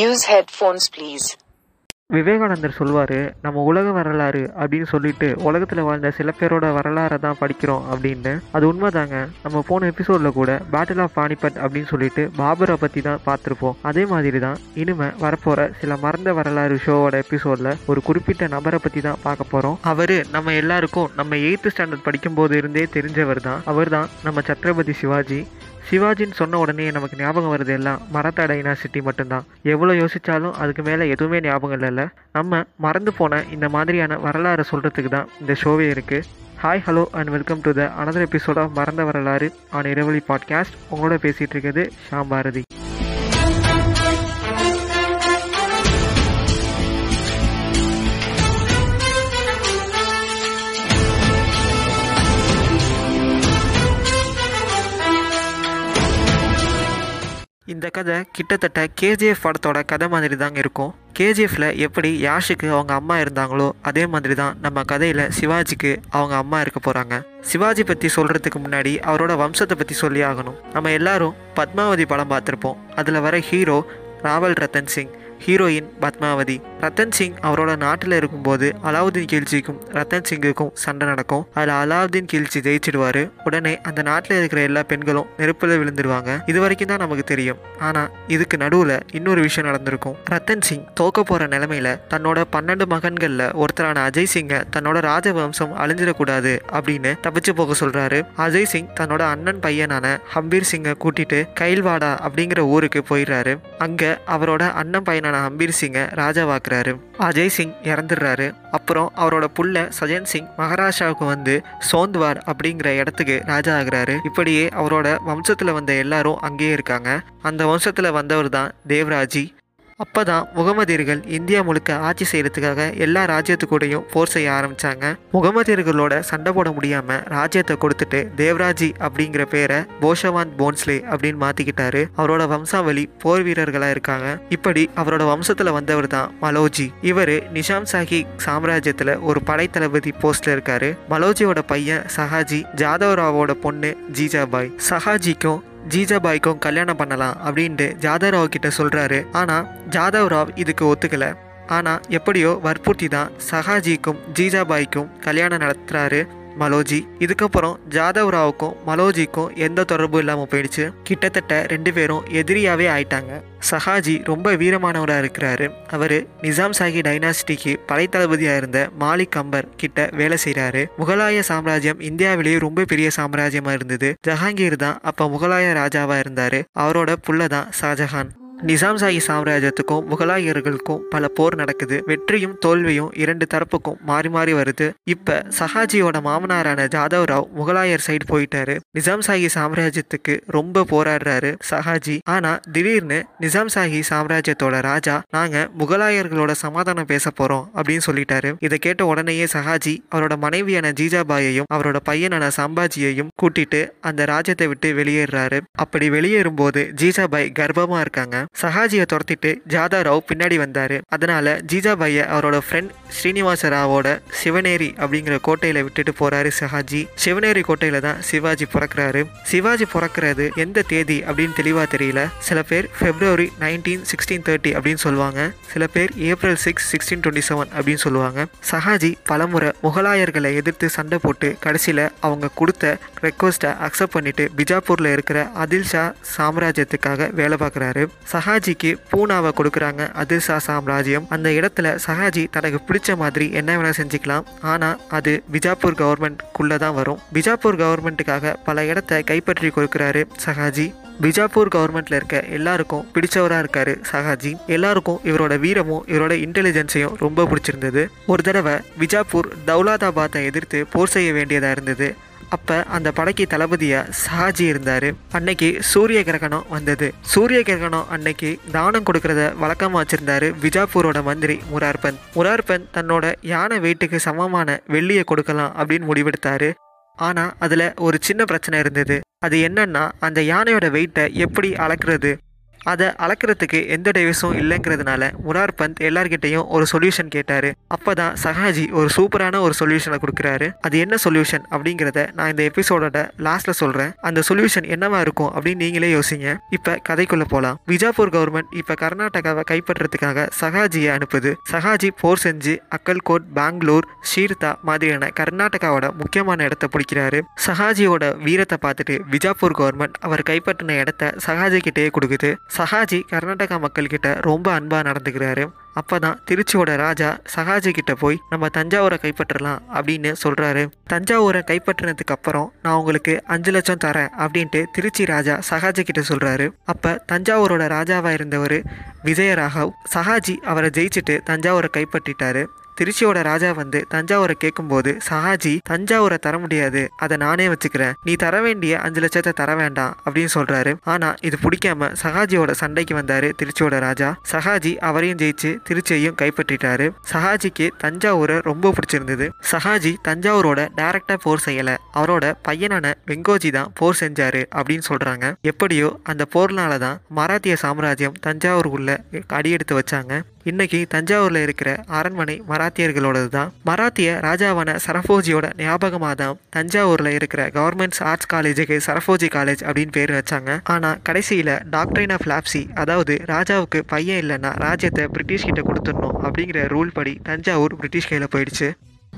Use headphones please விவேகானந்தர் சொல்வார் நம்ம உலக வரலாறு அப்படின்னு சொல்லிட்டு உலகத்தில் வாழ்ந்த சில பேரோட வரலாறை தான் படிக்கிறோம் அப்படின்னு. அது உண்மைதாங்க. நம்ம போன எபிசோடில் கூட பேட்டில் ஆஃப் பானிபட் அப்படின்னு சொல்லிட்டு பாபரை பற்றி தான் பார்த்துருப்போம். அதே மாதிரி தான் இனிமே வரப்போகிற சில மறந்த வரலாறு ஷோவோட எபிசோடில் ஒரு குறிப்பிட்ட நபரை பற்றி தான் பார்க்க போகிறோம் அவர் நம்ம எல்லாருக்கும் நம்ம எயித்து ஸ்டாண்டர்ட் படிக்கும்போது இருந்தே தெரிஞ்சவர் தான். அவர் தான் நம்ம சத்ரபதி சிவாஜி. சிவாஜின்னு சொன்ன உடனே நமக்கு ஞாபகம் வருது எல்லாம். மராத்தா சிட்டி மட்டும்தான். எவ்வளோ யோசிச்சாலும் அதுக்கு மேலே எதுவுமே ஞாபகம் இல்லைல்ல நம்ம மறந்து போன இந்த மாதிரியான வரலாறு சொல்கிறதுக்கு தான் இந்த ஷோவே இருக்குது hi hello and welcome to the another episode of மறந்த வரலாறு ஆன் இரவலி பாட்காஸ்ட் உங்களோட பேசிகிட்டு இருக்கிறது ஷாம் பாரதி. இந்த கதை கிட்டத்தட்ட கேஜிஎஃப் படத்தோட கதை மாதிரி தாங்க இருக்கும். கேஜிஎஃப்ல எப்படி யாஷுக்கு அவங்க அம்மா இருந்தாங்களோ அதே மாதிரி தான் நம்ம கதையில் சிவாஜிக்கு அவங்க அம்மா இருக்க போகிறாங்க சிவாஜி பற்றி சொல்கிறதுக்கு முன்னாடி அவரோட வம்சத்தை பற்றி சொல்லி ஆகணும். நம்ம எல்லாரும் பத்மாவதி படம் பார்த்துருப்போம். அதில் வர ஹீரோ ராவல் ரத்தன் சிங். ஹீரோயின் பத்மாவதி. ரத்தன் சிங் அவரோட நாட்டில் இருக்கும்போது அலாவுதீன் கீழ்ச்சிக்கும் ரத்தன் சிங்குக்கும் சண்டை நடக்கும். அதில் அலாவுதீன் கீழ்ச்சி ஜெயிச்சிடுவார். உடனே அந்த நாட்டில் இருக்கிற எல்லா பெண்களும் நெருப்பில் விழுந்துருவாங்க. இது வரைக்கும் தான் நமக்கு தெரியும். ஆனால் இதுக்கு நடுவில் இன்னொரு விஷயம் நடந்திருக்கும். ரத்தன் சிங் தோக்க போகிற நிலமையில தன்னோட பன்னெண்டு மகன்களில் ஒருத்தரான அஜய் சிங்கை தன்னோட ராஜவம்சம் அழிஞ்சிடக்கூடாது அப்படின்னு தப்பிச்சு போக சொல்கிறாரு அஜய் சிங் தன்னோட அண்ணன் பையனான ஹம்பீர் சிங்கை கூட்டிட்டு கைல்வாடா அப்படிங்கிற ஊருக்கு போயிடுறாரு. அங்கே அவரோட அண்ணன் பையனான ஹம்பீர் சிங்கை ராஜாவாக்குறாரு. அஜய் சிங் இறந்துடுறாரு. அப்புறம் அவரோட புள்ள சஜன் சிங் மகாராஷ்டிராவுக்கு வந்து சோந்த்வார் அப்படிங்கிற இடத்துக்கு ராஜா ஆகுறாரு. இப்படியே அவரோட வம்சத்தில் வந்த எல்லாரும் அங்கேயே இருக்காங்க. அந்த வம்சத்தில் வந்தவர் தான் தேவராஜி. அப்போ தான் முகமதியர்கள் இந்தியா முழுக்க ஆட்சி செய்கிறதுக்காக எல்லா ராஜ்யத்துக்கூடையும் போர் செய்ய ஆரம்பித்தாங்க முகமதியர்களோட சண்டை போட முடியாமல் ராஜ்யத்தை கொடுத்துட்டு தேவராஜி அப்படிங்கிற பேரை போஷவான் போன்ஸ்லே அப்படின்னு மாற்றிக்கிட்டாரு அவரோட வம்சாவளி போர் வீரர்களாக இருக்காங்க. இப்படி அவரோட வம்சத்தில் வந்தவர் தான் மலோஜி. இவர் நிஷாம் சாஹி சாம்ராஜ்யத்தில் ஒரு படைத்தளபதி போஸ்டில் இருக்காரு. மலோஜியோட பையன் சஹாஜி ஜாதவ் ராவோட பொண்ணு ஜீஜாபாய். சஹாஜிக்கும் ஜீஜாபாய்க்கும் கல்யாணம் பண்ணலாம் அப்படின்ட்டு ஜாதவ் ராவ் கிட்ட சொல்கிறாரு ஆனால் ஜாதவ் ராவ் இதுக்கு ஒத்துக்கல. ஆனால் எப்படியோ வற்புறுத்தி தான் சஹாஜிக்கும் ஜீஜாபாய்க்கும் கல்யாணம் நடத்துறாரு. மலோஜி இதுக்கப்புறம் ஜாதவ் ராவுக்கும் மலோஜிக்கும் எந்த தொடர்பும் இல்லாமல் போயிடுச்சு. கிட்டத்தட்ட ரெண்டு பேரும் எதிரியாகவே ஆயிட்டாங்க. சஹாஜி ரொம்ப வீரமானவராக இருக்கிறாரு. அவர் நிசாம் சாஹி டைனாசிட்டிக்கு படைத்தளபதியாக இருந்த மாலிக் அம்பர் கிட்ட வேலை செய்கிறாரு முகலாய சாம்ராஜ்யம் இந்தியாவிலேயே ரொம்ப பெரிய சாம்ராஜ்யமாக இருந்தது. ஜஹாங்கீர் தான் அப்போ முகலாய ராஜாவாக இருந்தார். அவரோட புள்ள தான் ஷாஜஹான் நிசாம் சாஹி சாம்ராஜ்யத்துக்கும் முகலாயர்களுக்கும் பல போர் நடக்குது. வெற்றியும் தோல்வியும் இரண்டு தரப்புக்கும் மாறி மாறி வருது. இப்ப சஹாஜியோட மாமனாரான ஜாதவ் ராவ் முகலாயர் சைடு போயிட்டாரு. நிசாம் சாஹி சாம்ராஜ்யத்துக்கு ரொம்ப போராடுறாரு சஹாஜி. ஆனா திடீர்னு நிசாம் சாஹி சாம்ராஜ்யத்தோட ராஜா நாங்க முகலாயர்களோட சமாதானம் பேச போறோம் அப்படின்னு சொல்லிட்டாரு. இதை கேட்ட உடனேயே சஹாஜி அவரோட மனைவியான ஜீஜாபாயையும் அவரோட பையனான சம்பாஜியையும் கூட்டிட்டு அந்த ராஜ்யத்தை விட்டு வெளியேறாரு. அப்படி வெளியேறும்போது ஜீஜாபாய் கர்ப்பமா இருக்காங்க. சஹாஜியை துரத்திட்டு ஜாதா ராவ் பின்னாடி வந்தார். அதனால ஜீஜாபாயை அவரோட ஃப்ரெண்ட் ஸ்ரீனிவாச ராவோட சிவனேரி அப்படிங்கிற கோட்டையில விட்டுட்டு போறாரு சஹாஜி. சிவனேரி கோட்டையில தான் சிவாஜி பிறக்கிறாரு. சிவாஜி பிறக்கிறது எந்த தேதி அப்படின்னு தெளிவா தெரியல. சில பேர் பிப்ரவரி நைன்டீன் சிக்ஸ்டீன் தேர்ட்டி அப்படின்னு சொல்லுவாங்க. சில பேர் April six sixteen twenty seven அப்படின்னு சொல்லுவாங்க. சஹாஜி பலமுறை முகலாயர்களை எதிர்த்து சண்டை போட்டு கடைசியில் அவங்க கொடுத்த ரெக்வஸ்ட்டை அக்செப்ட் பண்ணிட்டு பிஜாப்பூரில் இருக்கிற அதில் ஷா சாம்ராஜ்யத்துக்காக வேலை பார்க்குறாரு. சஹாஜிக்கு பூனாவை கொடுக்குறாங்க. அதிர்ஷா சாம்ராஜ்யம் அந்த இடத்துல சஹாஜி தனக்கு பிடிச்ச மாதிரி என்ன வேணால் செஞ்சுக்கலாம். ஆனால் அது பிஜாப்பூர் கவர்மெண்ட்குள்ளே தான் வரும். பிஜாப்பூர் கவர்மெண்ட்டுக்காக பல இடத்த கைப்பற்றி கொடுக்குறாரு சஹாஜி. பிஜாப்பூர் கவர்மெண்ட்ல இருக்க எல்லாருக்கும் பிடிச்சவராக இருக்காரு சஹாஜி. எல்லாருக்கும் இவரோட வீரமும் இவரோட இன்டெலிஜென்ஸையும் ரொம்ப பிடிச்சிருந்தது. ஒரு தடவை பிஜாப்பூர் தௌலாதாபாத்தை எதிர்த்து போர் செய்ய வேண்டியதாக இருந்தது. அப்ப அந்த படைக்கு தளபதியா ஷாஜி இருந்தாரு. அன்னைக்கு சூரிய கிரகணம் வந்தது. சூரிய கிரகணம் அன்னைக்கு தானம் கொடுக்கறத வழக்கமா வச்சிருந்தாரு விஜாப்பூரோட மந்திரி முரார்பன். முரார்பன் தன்னோட யானை வெயிட்டுக்கு சமமான வெள்ளியை கொடுக்கலாம் அப்படின்னு முடிவெடுத்தாரு. ஆனா அதுல ஒரு சின்ன பிரச்சனை இருந்தது. அது என்னன்னா அந்த யானையோட வெயிட்டை எப்படி அளக்குறது? அதை அளக்கிறதுக்கு எந்த டேவிஸும் இல்லைங்கிறதுனால முரார் பந்த் எல்லார்கிட்டையும் ஒரு சொல்யூஷன் கேட்டாரு. அப்பதான் சஹாஜி ஒரு சூப்பரான ஒரு சொல்யூஷனை கொடுக்குறாரு. அது என்ன சொல்யூஷன் அப்படிங்கிறத நான் இந்த எபிசோடோட லாஸ்ட்ல சொல்றேன். அந்த சொல்யூஷன் என்னவா இருக்கும் அப்படின்னு நீங்களே யோசிங்க. இப்ப கதைக்குள்ள போலாம். விஜாப்பூர் கவர்மெண்ட் இப்ப கர்நாடகாவை கைப்பற்றதுக்காக சஹாஜியை அனுப்புது. சஹாஜி போர் செஞ்சு அக்கல்கோட் பெங்களூர் ஷீர்தா மாதிரியான கர்நாடகாவோட முக்கியமான இடத்த பிடிக்கிறாரு. சஹாஜியோட வீரத்தை பார்த்துட்டு விஜாப்பூர் கவர்மெண்ட் அவர் கைப்பற்றின இடத்த சஹாஜி கிட்டேயே கொடுக்குது. சஹாஜி கர்நாடகா மக்கள்கிட்ட ரொம்ப அன்பாக நடந்துக்கிறாரு. அப்போ தான் திருச்சியோட ராஜா சஹாஜி கிட்ட போய் நம்ம தஞ்சாவூரை கைப்பற்றலாம் அப்படின்னு சொல்கிறாரு தஞ்சாவூரை கைப்பற்றினதுக்கு அப்புறம் நான் உங்களுக்கு அஞ்சு லட்சம் தரேன் அப்படின்ட்டு திருச்சி ராஜா சஹாஜி கிட்ட சொல்கிறாரு அப்போ தஞ்சாவூரோட ராஜாவாக இருந்தவர் விஜயராகவ் சஹாஜி அவரை ஜெயிச்சுட்டு தஞ்சாவூரை கைப்பற்றிட்டாரு. திருச்சியோட ராஜா வந்து தஞ்சாவூரை கேட்கும்போது சஹாஜி தஞ்சாவூரை தர முடியாது. அதை நானே வச்சுக்கிறேன். நீ தர வேண்டிய அஞ்சு லட்சத்தை தர வேண்டாம் அப்படின்னு சொல்றாரு. ஆனா இது பிடிக்காம சஹாஜியோட சண்டைக்கு வந்தாரு திருச்சியோட ராஜா. சஹாஜி அவரையும் ஜெயிச்சு திருச்சியையும் கைப்பற்றிட்டாரு. சஹாஜிக்கு தஞ்சாவூரை ரொம்ப பிடிச்சிருந்தது. சஹாஜி தஞ்சாவூரோட டைரக்டா போர் செய்யல. அவரோட பையனான வெங்கோஜி தான் போர் செஞ்சாரு அப்படின்னு சொல்றாங்க. எப்படியோ அந்த போர்னால தான் மராத்திய சாம்ராஜ்யம் தஞ்சாவூர் உள்ள அடியெடுத்து வச்சாங்க. இன்னைக்கு தஞ்சாவூர்ல இருக்கிற அரண்மனை மராத்தியர்களோடது தான் மராத்திய ராஜாவான சரபோஜியோட ஞாபகமாக தான் தஞ்சாவூர்ல இருக்கிற கவர்மெண்ட்ஸ் ஆர்ட்ஸ் காலேஜுக்கு சரபோஜி காலேஜ் அப்படின்னு பேர் வச்சாங்க. ஆனா கடைசியில டாக்டரின் ஆஃப் லாப்சி அதாவது ராஜாவுக்கு பையன் இல்லைன்னா ராஜ்யத்தை பிரிட்டிஷ் கிட்ட கொடுத்துடணும் அப்படிங்கிற ரூல் படி தஞ்சாவூர் பிரிட்டிஷ் கையில போயிடுச்சு.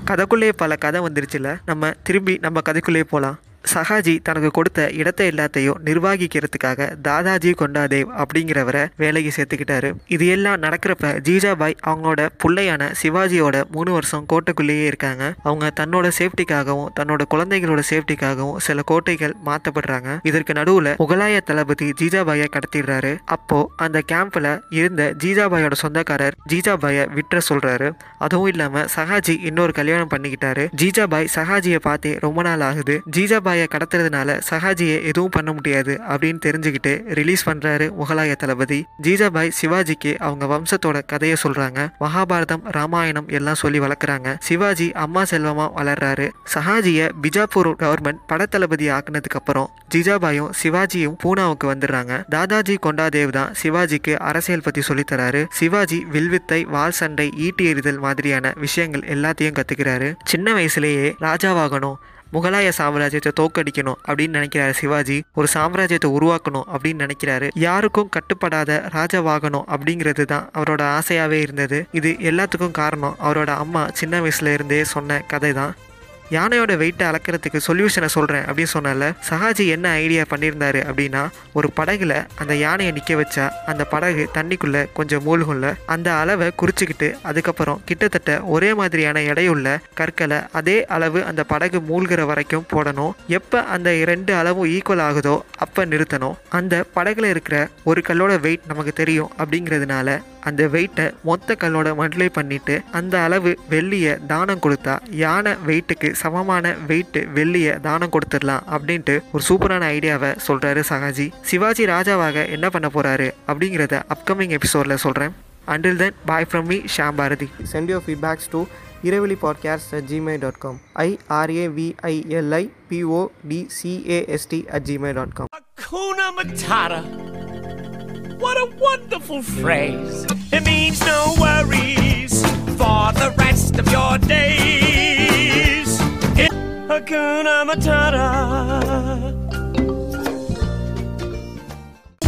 கதைக்குள்ளேயே பல கதை வந்துருச்சுல. நம்ம திரும்பி நம்ம கதைக்குள்ளேயே போகலாம் சஹாஜி தனக்கு கொடுத்த இடத்தை எல்லாத்தையும் நிர்வாகிக்கிறதுக்காக தாதாஜி கொண்டாதேவ் அப்படிங்கிறவரை வேலைக்கு சேர்த்துக்கிட்டாரு. இது எல்லாம் நடக்கிறப்ப ஜீஜாபாய் அவங்களோட பிள்ளையான சிவாஜியோட மூணு வருஷம் கோட்டைக்குள்ளேயே இருக்காங்க. அவங்க தன்னோட சேஃப்டிக்காகவும் தன்னோட குழந்தைகளோட சேஃப்டிக்காகவும் சில கோட்டைகள் மாற்றப்படுறாங்க இதற்கு நடுவில் முகலாய தளபதி ஜீஜாபாயை கடத்திடுறாரு. அப்போ அந்த கேம்ப்ல இருந்த ஜீஜாபாயோட சொந்தக்காரர் ஜீஜாபாயை விட்டுற சொல்றாரு. அதுவும் இல்லாம சஹாஜி இன்னொரு கல்யாணம் பண்ணிக்கிட்டாரு. ஜீஜாபாய் சஹாஜியை பார்த்தே ரொம்ப நாள் ஆகுது. ஜீஜாபாய் கடத்துறதுனால சஹாஜியை எதுவும் பண்ண முடியாது அப்படின்னு தெரிஞ்சுக்கிட்டு ரிலீஸ் பண்ணுறாரு முகலாய தளபதி. ஜீஜாபாய் சிவாஜிக்கு அவங்க வம்சத்தோட கதையை சொல்கிறாங்க மகாபாரதம் ராமாயணம் எல்லாம் சொல்லி வளர்க்குறாங்க. சிவாஜி அம்மா செல்வமாக வளர்றாரு. சஹாஜியை பிஜாப்பூர் கவர்மெண்ட் படத்தளபதி ஆக்குனதுக்கு அப்புறம் ஜிஜாபாயும் சிவாஜியும் பூனாவுக்கு வந்துடுறாங்க. தாதாஜி கொண்டாதேவ் தான் சிவாஜிக்கு அரசியல் பற்றி சொல்லித்தராரு சிவாஜி வில்வித்தை வால் சண்டை ஈட்டி எறிதல் மாதிரியான விஷயங்கள் எல்லாத்தையும் கற்றுக்கிறாரு சின்ன வயசுலேயே ராஜாவாகணும் முகலாய சாம்ராஜ்யத்தை தோக்கடிக்கணும் அப்படின்னு நினைக்கிறாரு சிவாஜி. ஒரு சாம்ராஜ்யத்தை உருவாக்கணும் அப்படின்னு நினைக்கிறாரு. யாருக்கும் கட்டுப்படாத ராஜாவாகணும் அப்படிங்கிறது தான் அவரோட ஆசையாவே இருந்தது. இது எல்லாத்துக்கும் காரணம் அவரோட அம்மா சின்ன வயசுல இருந்தே சொன்ன கதை தான் யானையோட வெயிட்டை அளக்கிறதுக்கு சொல்யூஷனை சொல்கிறேன் அப்படின்னு சொன்னால சஹாஜி என்ன ஐடியா பண்ணியிருந்தாரு அப்படின்னா ஒரு படகுல அந்த யானையை நிற்க வச்சா அந்த படகு தண்ணிக்குள்ளே கொஞ்சம் மூழ்கும்ல அந்த அளவை குறிச்சிக்கிட்டு அதுக்கப்புறம் கிட்டத்தட்ட ஒரே மாதிரியான எடையுள்ள கற்களை அதே அளவு அந்த படகு மூழ்கிற வரைக்கும் போடணும். எப்போ அந்த ரெண்டு அளவும் ஈக்குவல் ஆகுதோ அப்போ நிறுத்தணும். அந்த படகுல இருக்கிற ஒரு கல்லோட வெயிட் நமக்கு தெரியும் அப்படிங்கிறதுனால அந்த வெயிட்டை மொத்த கல்லோட மல்டிப்ளை பண்ணிட்டு அந்த அளவு வெள்ளியை தானம் கொடுத்தா யானை வெயிட்டுக்கு சமமான வெயிட் வெள்ளியை தானம் கொடுத்துடலாம் அப்படின்ட்டு ஒரு சூப்பரான ஐடியாவை சொல்றாரு சகாஜி. சிவாஜி ராஜாவாக என்ன பண்ண போறாரு அப்படிங்கிறத அப்கமிங் எபிசோட்ல சொல்றேன். Until then bye from me Sham Bharathi send your feedbacks to Iravali podcast at Gmail dot com ஐஆர்ஏவிஐஎல்ஐ பிஓடிசிஏஎஸ்டி at Gmail dot com Hakuna Matata. What a wonderful phrase. It means no worries for the rest of your days. Hakuna Matata.